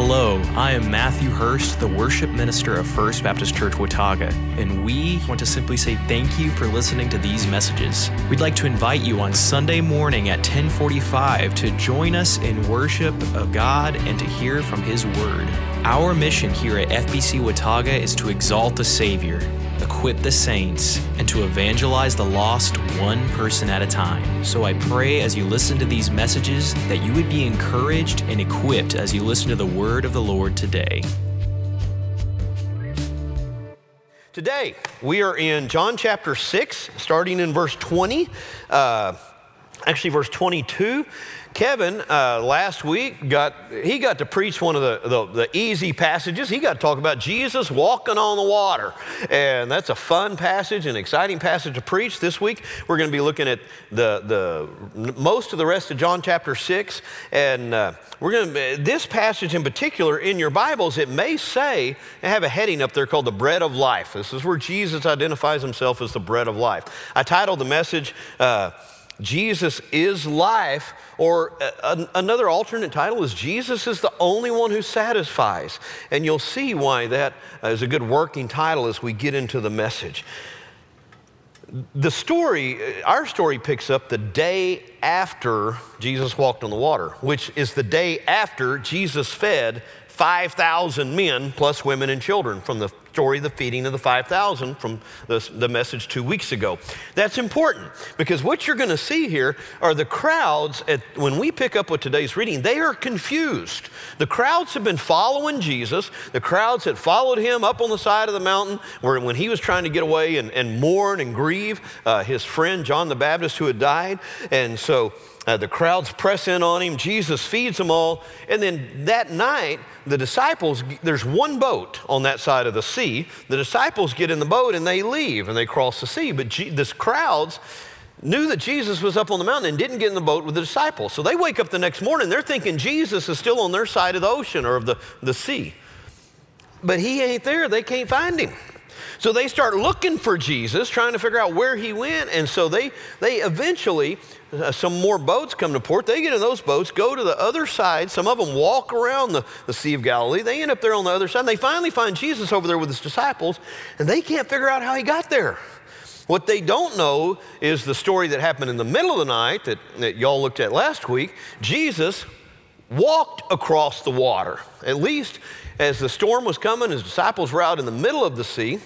Hello, I am Matthew Hurst, the worship minister of First Baptist Church Watauga, and we want to simply say thank you for listening to these messages. We'd like to invite you on Sunday morning at 1045 to join us in worship of God and to hear from His Word. Our mission here at FBC Watauga is to exalt the Savior equip the saints, and to evangelize the lost one person at a time. So I pray as you listen to these messages that you would be encouraged and equipped as you listen to the word of the Lord today. Today, we are in John chapter 6, starting in verse 20, uh, actually, verse 22. Kevin uh, last week got he got to preach one of the, the, the, easy passages. He got to talk about Jesus walking on the water, and that's a fun passage, an exciting passage to preach. This week we're going to be looking at the the most of the rest of John chapter six, and uh, we're going to this passage in particular in your Bibles. It may say and have a heading up there called the bread of life. This is where Jesus identifies himself as the bread of life. I titled the message. Uh, Jesus is life, or uh, another alternate title is Jesus is the only one who satisfies. And you'll see why that is a good working title as we get into the message. The story, uh, our story picks up the day after Jesus walked on the water, which is the day after Jesus fed 5,000 men plus women and children from the story, the feeding of the 5,000 from the, the message two weeks ago. That's important because what you're going to see here are the crowds, at, when we pick up with today's reading, they are confused. The crowds have been following Jesus. The crowds had followed him up on the side of the mountain where when he was trying to get away and, and mourn and grieve uh, his friend John the Baptist who had died. And so uh, the crowds press in on him. Jesus feeds them all. And then that night, the disciples, there's one boat on that side of the sea. The disciples get in the boat and they leave and they cross the sea. But G- this crowds knew that Jesus was up on the mountain and didn't get in the boat with the disciples. So they wake up the next morning, they're thinking Jesus is still on their side of the ocean or of the, the sea. But he ain't there, they can't find him. So they start looking for Jesus, trying to figure out where he went. And so they, they eventually, uh, some more boats come to port. They get in those boats, go to the other side. Some of them walk around the, the Sea of Galilee. They end up there on the other side. And they finally find Jesus over there with his disciples, and they can't figure out how he got there. What they don't know is the story that happened in the middle of the night that, that y'all looked at last week. Jesus walked across the water. At least as the storm was coming, his disciples were out in the middle of the sea.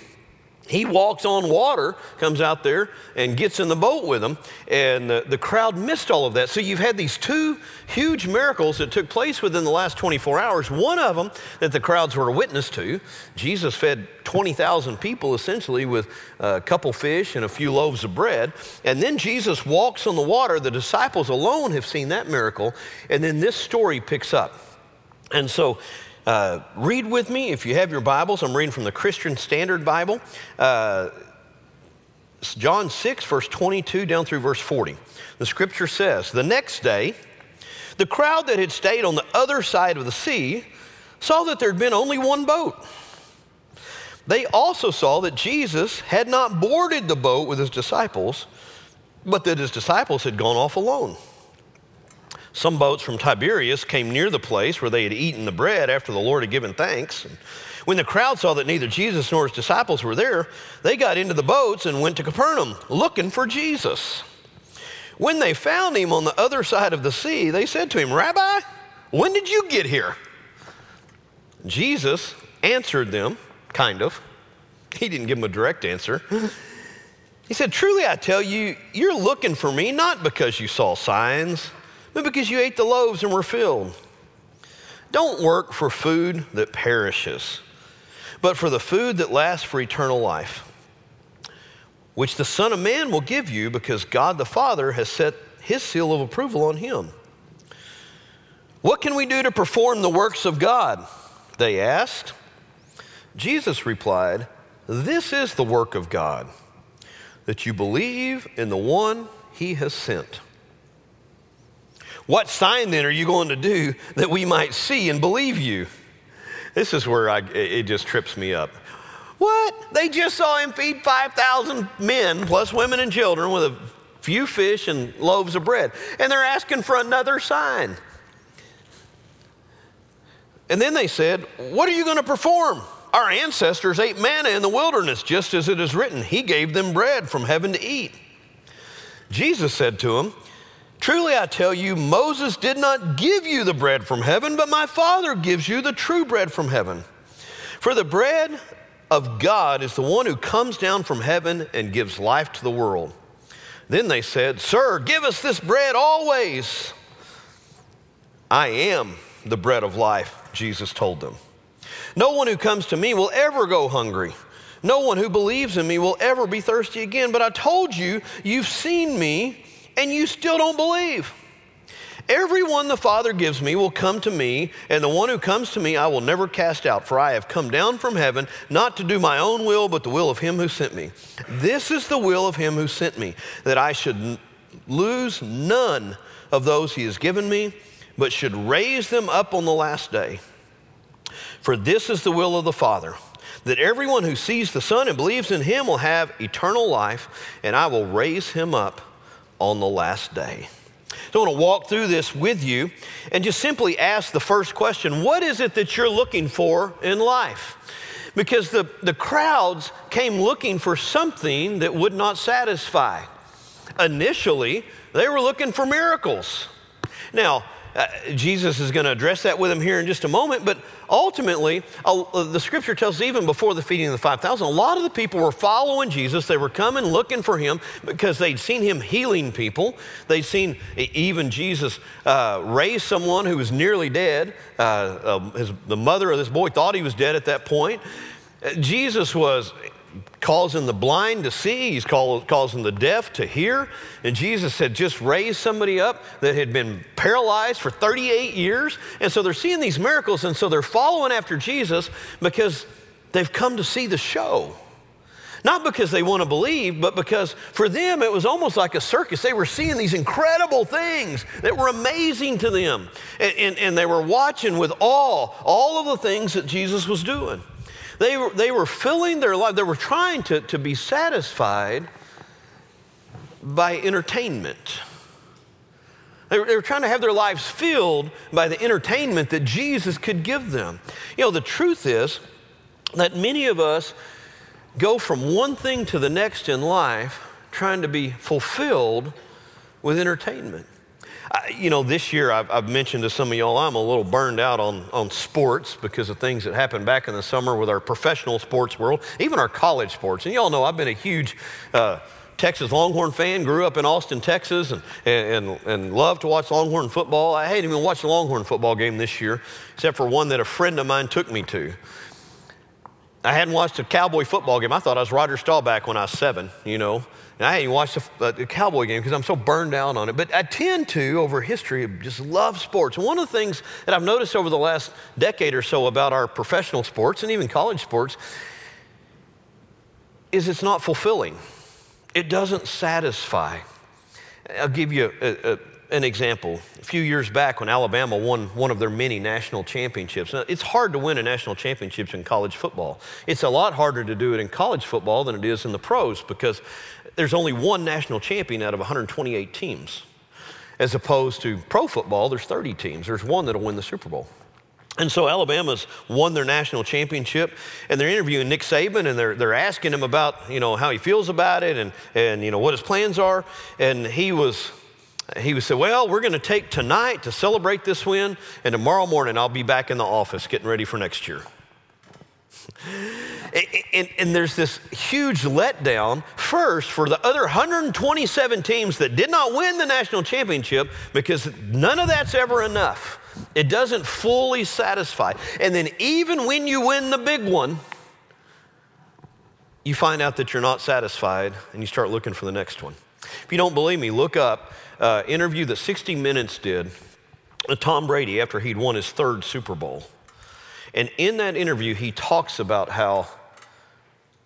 He walks on water, comes out there, and gets in the boat with them. And the, the crowd missed all of that. So you've had these two huge miracles that took place within the last 24 hours. One of them that the crowds were a witness to Jesus fed 20,000 people essentially with a couple fish and a few loaves of bread. And then Jesus walks on the water. The disciples alone have seen that miracle. And then this story picks up. And so uh, read with me if you have your Bibles. I'm reading from the Christian Standard Bible. Uh, John 6, verse 22 down through verse 40. The scripture says, The next day, the crowd that had stayed on the other side of the sea saw that there had been only one boat. They also saw that Jesus had not boarded the boat with his disciples, but that his disciples had gone off alone. Some boats from Tiberias came near the place where they had eaten the bread after the Lord had given thanks. When the crowd saw that neither Jesus nor his disciples were there, they got into the boats and went to Capernaum looking for Jesus. When they found him on the other side of the sea, they said to him, Rabbi, when did you get here? Jesus answered them, kind of. He didn't give them a direct answer. He said, Truly I tell you, you're looking for me not because you saw signs but because you ate the loaves and were filled. Don't work for food that perishes, but for the food that lasts for eternal life, which the Son of Man will give you because God the Father has set his seal of approval on him. What can we do to perform the works of God? They asked. Jesus replied, This is the work of God, that you believe in the one he has sent. What sign then are you going to do that we might see and believe you? This is where I, it just trips me up. What? They just saw him feed 5,000 men, plus women and children, with a few fish and loaves of bread. And they're asking for another sign. And then they said, What are you going to perform? Our ancestors ate manna in the wilderness, just as it is written, He gave them bread from heaven to eat. Jesus said to him, Truly I tell you, Moses did not give you the bread from heaven, but my Father gives you the true bread from heaven. For the bread of God is the one who comes down from heaven and gives life to the world. Then they said, Sir, give us this bread always. I am the bread of life, Jesus told them. No one who comes to me will ever go hungry. No one who believes in me will ever be thirsty again. But I told you, you've seen me, and you still don't believe. Everyone the Father gives me will come to me, and the one who comes to me I will never cast out, for I have come down from heaven not to do my own will, but the will of him who sent me. This is the will of him who sent me, that I should lose none of those he has given me, but should raise them up on the last day. For this is the will of the Father, that everyone who sees the Son and believes in him will have eternal life, and I will raise him up on the last day. So I want to walk through this with you and just simply ask the first question What is it that you're looking for in life? Because the, the crowds came looking for something that would not satisfy. Initially, they were looking for miracles. Now, uh, Jesus is going to address that with him here in just a moment, but ultimately, uh, the scripture tells us even before the feeding of the 5,000, a lot of the people were following Jesus. They were coming looking for him because they'd seen him healing people. They'd seen even Jesus uh, raise someone who was nearly dead. Uh, um, his, the mother of this boy thought he was dead at that point. Uh, Jesus was causing the blind to see, he's causing the deaf to hear. And Jesus had just raised somebody up that had been paralyzed for 38 years. And so they're seeing these miracles, and so they're following after Jesus because they've come to see the show. Not because they want to believe, but because for them it was almost like a circus. They were seeing these incredible things that were amazing to them. And, and, and they were watching with awe all of the things that Jesus was doing. They were, they were filling their life, they were trying to, to be satisfied by entertainment. They were, they were trying to have their lives filled by the entertainment that Jesus could give them. You know, the truth is that many of us go from one thing to the next in life trying to be fulfilled with entertainment. I, you know, this year I've, I've, mentioned to some of y'all I'm a little burned out on, on sports because of things that happened back in the summer with our professional sports world, even our college sports. And y'all know I've been a huge uh, Texas Longhorn fan, grew up in Austin, Texas, and, and, and loved to watch Longhorn football. I hadn't even watched a Longhorn football game this year, except for one that a friend of mine took me to. I hadn't watched a Cowboy football game. I thought I was Roger Staubach when I was seven, you know. And I hadn't watched a, a uh, Cowboy game because I'm so burned out on it. But I tend to, over history, just love sports. One of the things that I've noticed over the last decade or so about our professional sports and even college sports is it's not fulfilling. It doesn't satisfy. I'll give you a, a, an example. A few years back when Alabama won one of their many national championships. Now, it's hard to win a national championship in college football. It's a lot harder to do it in college football than it is in the pros because there's only one national champion out of 128 teams. As opposed to pro football, there's 30 teams. There's one that'll win the Super Bowl. And so Alabama's won their national championship, and they're interviewing Nick Saban, and they're, they're asking him about, you know, how he feels about it and, and, you know, what his plans are. And he was, he would say, well, we're going to take tonight to celebrate this win, and tomorrow morning I'll be back in the office getting ready for next year. And, and, there's this huge letdown, first, for the other 127 teams that did not win the national championship because none of that's ever enough. It doesn't fully satisfy. And then, even when you win the big one, you find out that you're not satisfied and you start looking for the next one. If you don't believe me, look up uh, interview that 60 Minutes did with Tom Brady after he'd won his third Super Bowl. And in that interview, he talks about how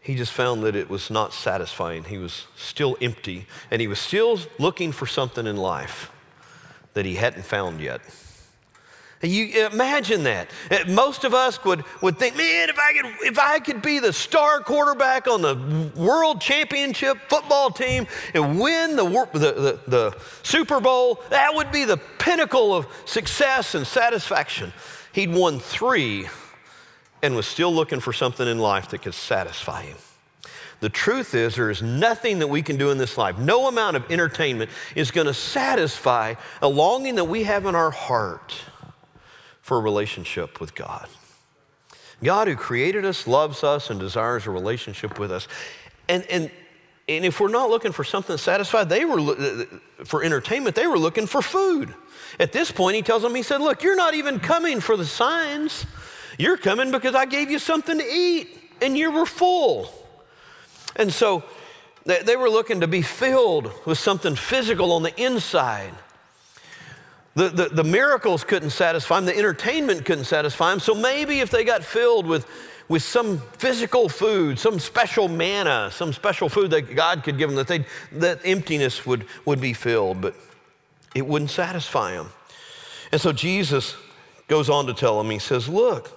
he just found that it was not satisfying. He was still empty, and he was still looking for something in life that he hadn't found yet. You imagine that. Uh, most of us would, would think, man, if I, could, if I could be the star quarterback on the world championship football team and win the, the, the, the Super Bowl, that would be the pinnacle of success and satisfaction. He'd won three and was still looking for something in life that could satisfy him. The truth is, there is nothing that we can do in this life, no amount of entertainment is going to satisfy a longing that we have in our heart for a relationship with God. God, who created us, loves us, and desires a relationship with us. And, and, and if we're not looking for something satisfied, they were uh, for entertainment, they were looking for food. At this point, he tells them, he said, Look, you're not even coming for the signs. You're coming because I gave you something to eat and you were full. And so they were looking to be filled with something physical on the inside. The, the, the, miracles couldn't satisfy them, the entertainment couldn't satisfy them. So maybe if they got filled with, with some physical food, some special manna, some special food that God could give them, that, they that emptiness would, would be filled, but it wouldn't satisfy them. And so Jesus goes on to tell them, He says, Look,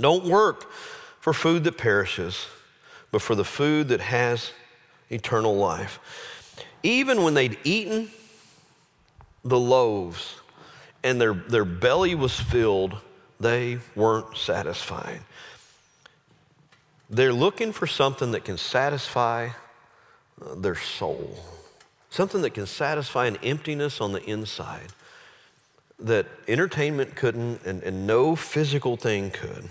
don't work for food that perishes but for the food that has eternal life. Even when they'd eaten the loaves and their, their belly was filled, they weren't satisfied. They're looking for something that can satisfy uh, their soul, something that can satisfy an emptiness on the inside that entertainment couldn't and, and no physical thing could.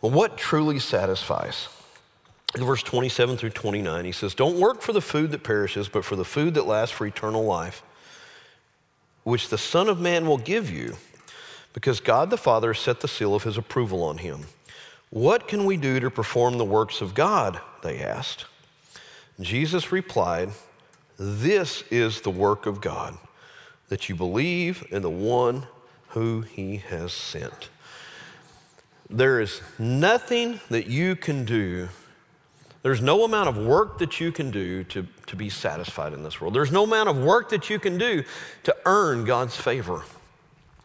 Well, what truly satisfies? in verse 27 through 29, he says, Don't work for the food that perishes, but for the food that lasts for eternal life, which the Son of Man will give you, because God the Father set the seal of his approval on him. What can we do to perform the works of God? They asked. Jesus replied, This is the work of God, that you believe in the one who he has sent. There is nothing that you can do there's no amount of work that you can do to, to be satisfied in this world. There's no amount of work that you can do to earn God's favor.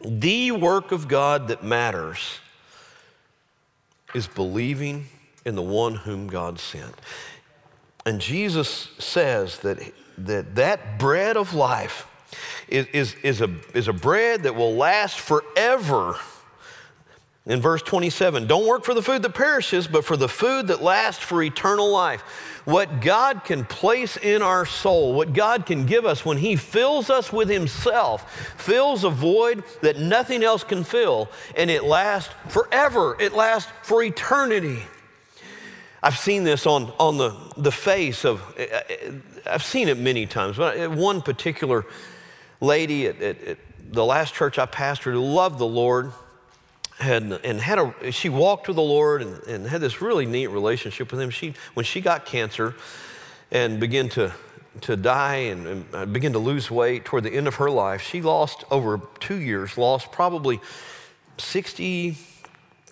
The work of God that matters is believing in the one whom God sent. And Jesus says that that, that bread of life is, is, is, a, is a bread that will last forever in verse 27, don't work for the food that perishes, but for the food that lasts for eternal life. What God can place in our soul, what God can give us when He fills us with Himself, fills a void that nothing else can fill, and it lasts forever. It lasts for eternity. I've seen this on, on the, the face of, uh, uh, I've seen it many times, but uh, one particular lady at, at, at the last church I pastored who loved the Lord had, and had a, she walked with the Lord and, and had this really neat relationship with Him. She, when she got cancer and began to, to die and, and uh, begin to lose weight toward the end of her life, she lost over two years, lost probably 60,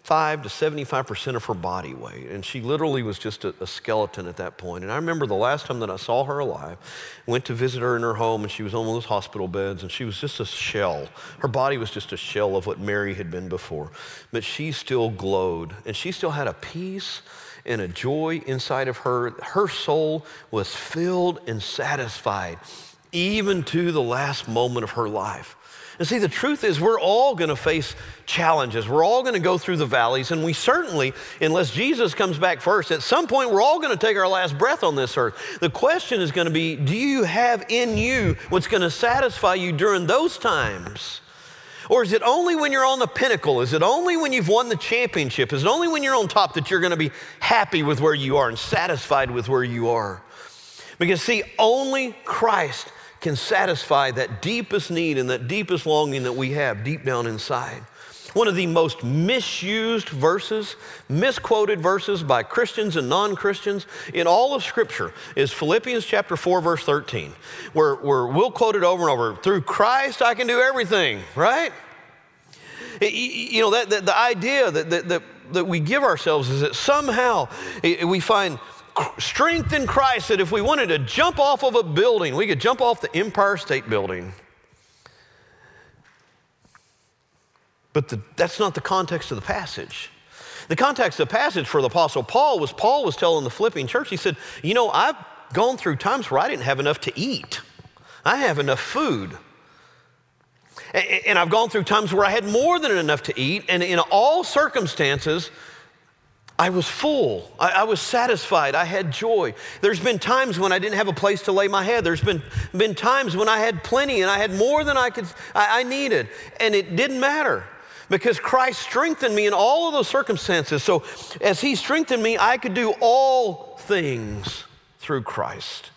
5 to 75% of her body weight. And she literally was just a, a, skeleton at that point. And I remember the last time that I saw her alive, went to visit her in her home, and she was on one of those hospital beds, and she was just a shell. Her body was just a shell of what Mary had been before. But she still glowed, and she still had a peace and a joy inside of her. Her soul was filled and satisfied, even to the last moment of her life. And see, the truth is, we're all going to face challenges. We're all going to go through the valleys. And we certainly, unless Jesus comes back first, at some point, we're all going to take our last breath on this earth. The question is going to be do you have in you what's going to satisfy you during those times? Or is it only when you're on the pinnacle? Is it only when you've won the championship? Is it only when you're on top that you're going to be happy with where you are and satisfied with where you are? Because, see, only Christ can satisfy that deepest need and that deepest longing that we have deep down inside. One of the most misused verses, misquoted verses by Christians and non Christians in all of Scripture is Philippians chapter 4, verse 13, where, where we'll quote it over and over through Christ, I can do everything, right? You know, that, that the idea that, that, that, that we give ourselves is that somehow eh, we find strength in Christ that if we wanted to jump off of a building, we could jump off the Empire State Building. But the, that's not the context of the passage. The context of the passage for the Apostle Paul was Paul was telling the Philippian church, he said, You know, I've gone through times where I didn't have enough to eat, I have enough food. And I've gone through times where I had more than enough to eat, and in all circumstances, I was full. I, I, was satisfied. I had joy. There's been times when I didn't have a place to lay my head. There's been, been times when I had plenty and I had more than I could I, I needed. And it didn't matter because Christ strengthened me in all of those circumstances. So as He strengthened me, I could do all things through Christ.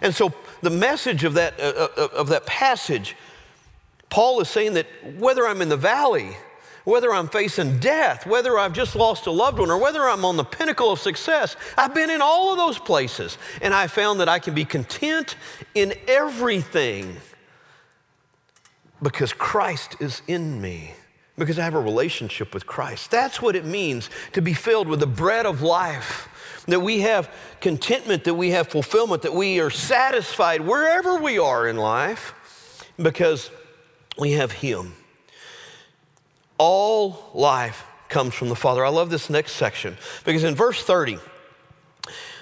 And so the message of that, uh, uh of that passage, Paul is saying that whether I'm in the valley, whether I'm facing death, whether I've just lost a loved one, or whether I'm on the pinnacle of success, I've been in all of those places. And I found that I can be content in everything because Christ is in me, because I have a relationship with Christ. That's what it means to be filled with the bread of life. That we have contentment, that we have fulfillment, that we are satisfied wherever we are in life because we have Him. All life comes from the Father. I love this next section because in verse 30,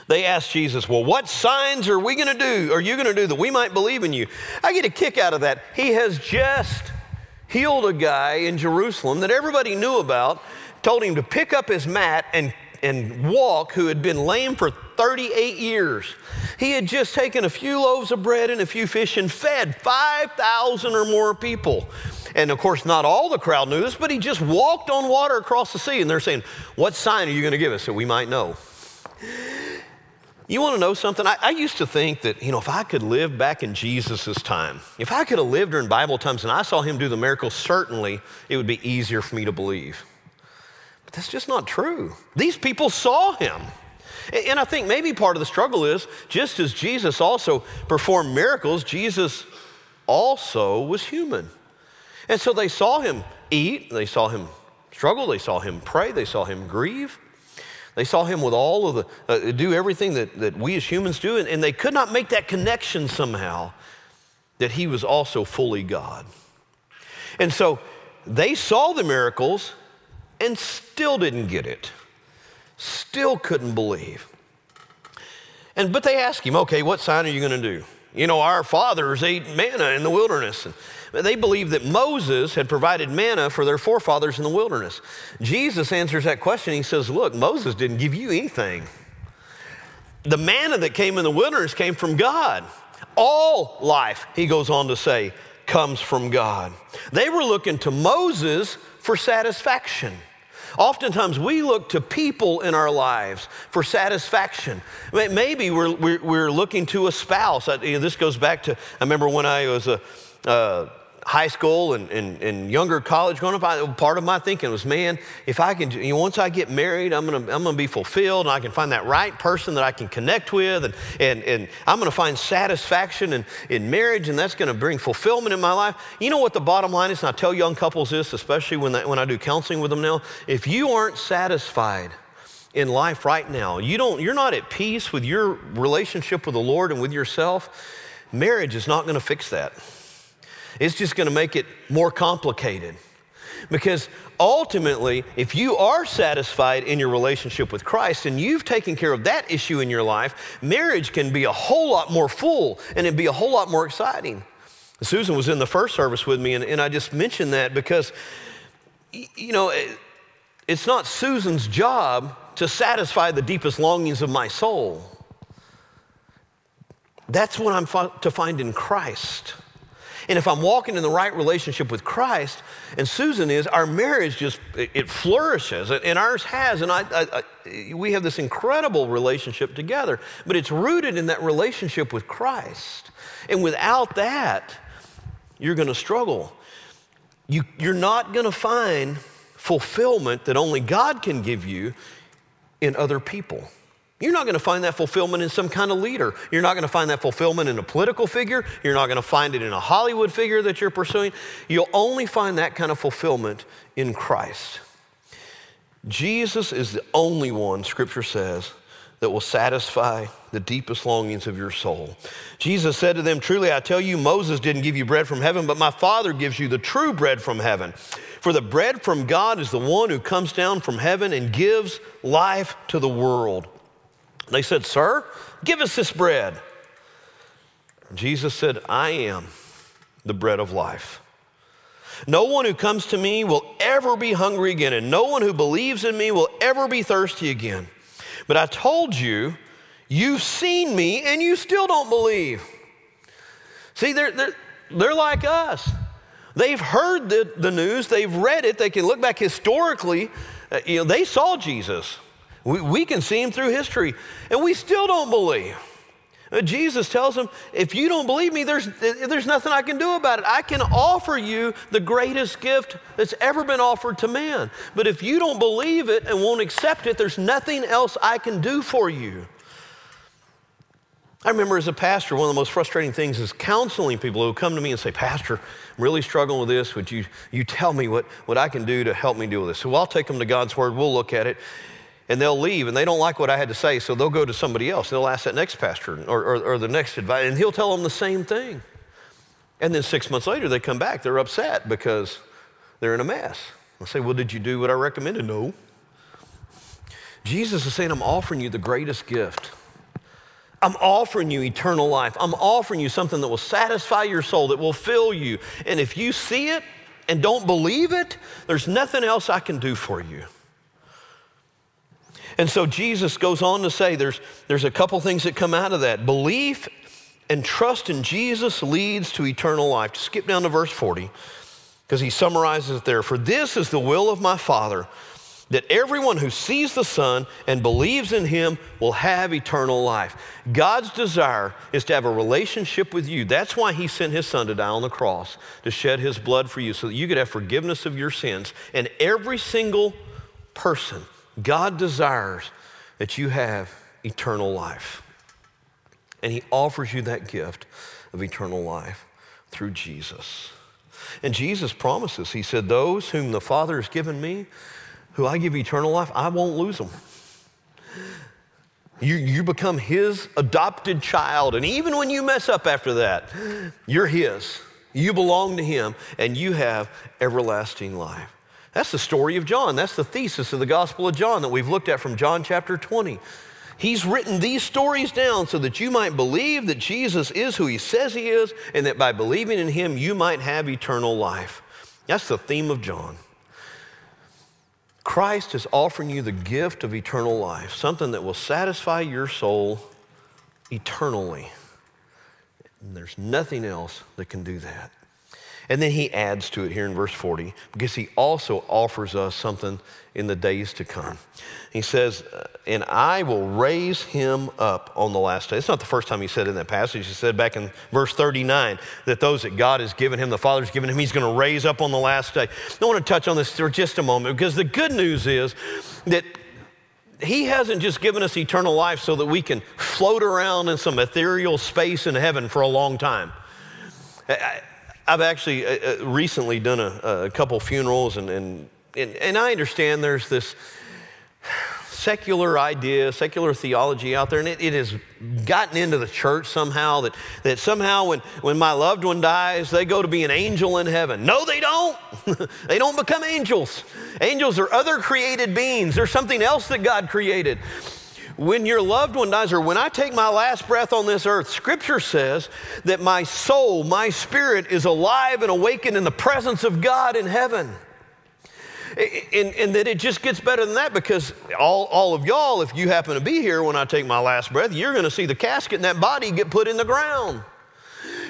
they asked Jesus, Well, what signs are we going to do, are you going to do that we might believe in you? I get a kick out of that. He has just healed a guy in Jerusalem that everybody knew about, told him to pick up his mat and, and walk, who had been lame for 38 years. He had just taken a few loaves of bread and a few fish and fed 5,000 or more people. And of course, not all the crowd knew this, but he just walked on water across the sea. And they're saying, What sign are you going to give us that we might know? You want to know something? I, I, used to think that, you know, if I could live back in Jesus' time, if I could have lived during Bible times and I saw him do the miracles, certainly it would be easier for me to believe. That's just not true. These people saw him. And I think maybe part of the struggle is just as Jesus also performed miracles, Jesus also was human. And so they saw him eat, they saw him struggle, they saw him pray, they saw him grieve. They saw him with all of the, uh, do everything that, that we as humans do, and, and they could not make that connection somehow that he was also fully God. And so they saw the miracles and still didn't get it, still couldn't believe. And, but they asked him, okay, what sign are you going to do? You know, our fathers ate manna in the wilderness. And they believed that Moses had provided manna for their forefathers in the wilderness. Jesus answers that question. He says, Look, Moses didn't give you anything. The manna that came in the wilderness came from God. All life, he goes on to say, comes from God. They were looking to Moses for satisfaction. Oftentimes, we look to people in our lives for satisfaction. Maybe we're, we're, we're looking to a spouse. I, you know, this goes back to, I remember when I was a, uh, high school and, and, and, younger college growing up, I, part of my thinking was, man, if I can, you know, once I get married, I'm gonna, I'm gonna be fulfilled and I can find that right person that I can connect with and, and, and I'm gonna find satisfaction in, in marriage and that's gonna bring fulfillment in my life. You know what the bottom line is? And I tell young couples this, especially when, when I do counseling with them now. If you aren't satisfied, in life right now, you don't, you're not at peace with your relationship with the Lord and with yourself, marriage is not going to fix that. It's just going to make it more complicated. Because ultimately, if you are satisfied in your relationship with Christ and you've taken care of that issue in your life, marriage can be a whole lot more full and it'd be a whole lot more exciting. Susan was in the first service with me, and, and I just mentioned that because, you know, it's not Susan's job to satisfy the deepest longings of my soul. That's what I'm to find in Christ. And if I'm walking in the right relationship with Christ, and Susan is, our marriage just, it, flourishes, and ours has. And I, I, I, we have this incredible relationship together, but it's rooted in that relationship with Christ. And without that, you're going to struggle. You, you're not going to find fulfillment that only God can give you in other people. You're not going to find that fulfillment in some kind of leader. You're not going to find that fulfillment in a political figure. You're not going to find it in a Hollywood figure that you're pursuing. You'll only find that kind of fulfillment in Christ. Jesus is the only one, Scripture says, that will satisfy the deepest longings of your soul. Jesus said to them, Truly I tell you, Moses didn't give you bread from heaven, but my Father gives you the true bread from heaven. For the bread from God is the one who comes down from heaven and gives life to the world. They said, Sir, give us this bread. Jesus said, I am the bread of life. No one who comes to me will ever be hungry again, and no one who believes in me will ever be thirsty again. But I told you, you've seen me, and you still don't believe. See, they're, they're, they're like us. They've heard the, the news, they've read it, they can look back historically. Uh, you know, they saw Jesus. We, we can see him through history, and we still don't believe. Uh, Jesus tells them, if you don't believe me, there's, there's nothing I can do about it. I can offer you the greatest gift that's ever been offered to man. But if you don't believe it and won't accept it, there's nothing else I can do for you. I remember as a pastor, one of the most frustrating things is counseling people who come to me and say, Pastor, I'm really struggling with this. Would you, you tell me what, what I can do to help me deal with this? So I'll take them to God's Word, we'll look at it and they'll leave and they don't like what I had to say, so they'll go to somebody else. They'll ask that next pastor or, or, or the next advisor, and he'll tell them the same thing. And then six months later, they come back. They're upset because they're in a mess. I say, Well, did you do what I recommended? No. Jesus is saying, I'm offering you the greatest gift. I'm offering you eternal life. I'm offering you something that will satisfy your soul, that will fill you. And if you see it and don't believe it, there's nothing else I can do for you. And so Jesus goes on to say there's, there's a couple things that come out of that. Belief and trust in Jesus leads to eternal life. Skip down to verse 40 because he summarizes it there. For this is the will of my Father, that everyone who sees the Son and believes in him will have eternal life. God's desire is to have a relationship with you. That's why he sent his Son to die on the cross, to shed his blood for you, so that you could have forgiveness of your sins. And every single person God desires that you have eternal life. And He offers you that gift of eternal life through Jesus. And Jesus promises, He said, Those whom the Father has given me, who I give eternal life, I won't lose them. You, you become His adopted child. And even when you mess up after that, you're His. You belong to Him, and you have everlasting life. That's the story of John. That's the thesis of the Gospel of John that we've looked at from John chapter 20. He's written these stories down so that you might believe that Jesus is who he says he is, and that by believing in him, you might have eternal life. That's the theme of John. Christ is offering you the gift of eternal life, something that will satisfy your soul eternally. And there's nothing else that can do that. And then he adds to it here in verse 40 because he also offers us something in the days to come. He says, uh, And I will raise him up on the last day. It's not the first time he said in that passage. He said back in verse 39 that those that God has given him, the Father's given him, he's going to raise up on the last day. I want to touch on this for just a moment because the good news is that he hasn't just given us eternal life so that we can float around in some ethereal space in heaven for a long time. I've actually uh, uh, recently done a, a couple funerals, and, and, and, and I understand there's this secular idea, secular theology out there, and it, it, has gotten into the church somehow that, that somehow when, when my loved one dies, they go to be an angel in heaven. No, they don't. they don't become angels. Angels are other created beings, they're something else that God created when your loved one dies, or when I take my last breath on this earth, Scripture says that my soul, my spirit is alive and awakened in the presence of God in heaven. And, and, that it just gets better than that because all, all of y'all, if you happen to be here when I take my last breath, you're going to see the casket and that body get put in the ground.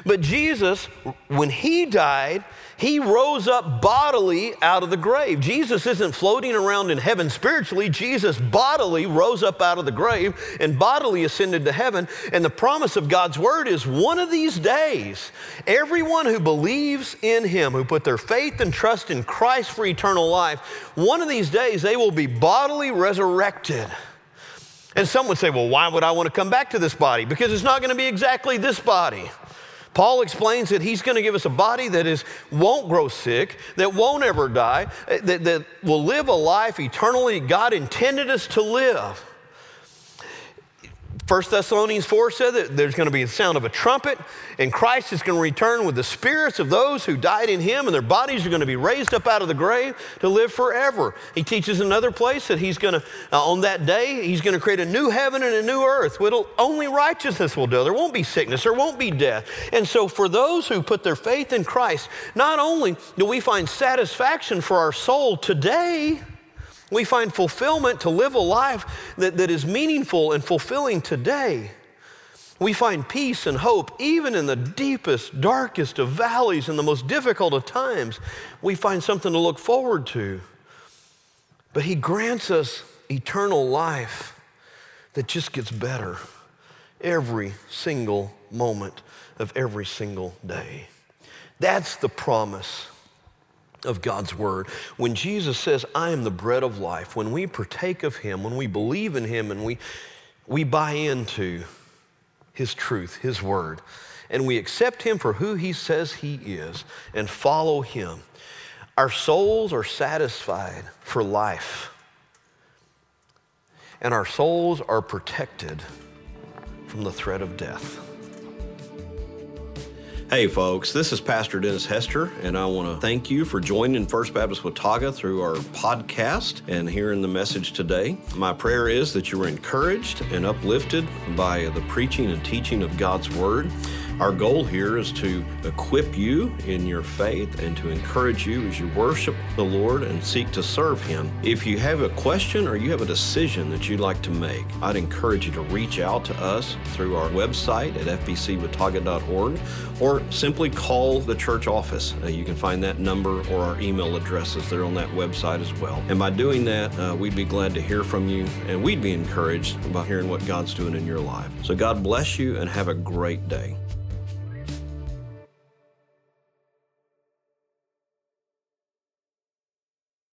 But Jesus, when he died, he rose up bodily out of the grave. Jesus isn't floating around in heaven spiritually. Jesus bodily rose up out of the grave and bodily ascended to heaven. And the promise of God's word is one of these days, everyone who believes in him, who put their faith and trust in Christ for eternal life, one of these days they will be bodily resurrected. And some would say, well, why would I want to come back to this body? Because it's not going to be exactly this body. Paul explains that he's going to give us a body that is, won't grow sick, that won't ever die, eh, that, that will live a life eternally God intended us to live. 1 Thessalonians 4 said that there's going to be the sound of a trumpet, and Christ is going to return with the spirits of those who died in him, and their bodies are going to be raised up out of the grave to live forever. He teaches another place that he's going to, uh, on that day, he's going to create a new heaven and a new earth. Whit'll, only righteousness will do. There won't be sickness, there won't be death. And so, for those who put their faith in Christ, not only do we find satisfaction for our soul today, we find fulfillment to live a life that, that is meaningful and fulfilling today. We find peace and hope even in the deepest, darkest of valleys and the most difficult of times. We find something to look forward to. But He grants us eternal life that just gets better every single moment of every single day. That's the promise of God's word. When Jesus says, I am the bread of life, when we partake of him, when we believe in him and we, we buy into his truth, his word, and we accept him for who he says he is and follow him, our souls are satisfied for life. And our souls are protected from the threat of death. Hey, folks, this is Pastor Dennis Hester, and I want to thank you for joining First Baptist Watauga through our podcast and hearing the message today. My prayer is that you were encouraged and uplifted by the preaching and teaching of God's Word. Our goal here is to equip you in your faith and to encourage you as you worship the Lord and seek to serve Him. If you have a question or you have a decision that you'd like to make, I'd encourage you to reach out to us through our website at fbcwatauga.org or simply call the church office. Uh, you can find that number or our email addresses there on that website as well. And by doing that, uh, we'd be glad to hear from you and we'd be encouraged about hearing what God's doing in your life. So God bless you and have a great day.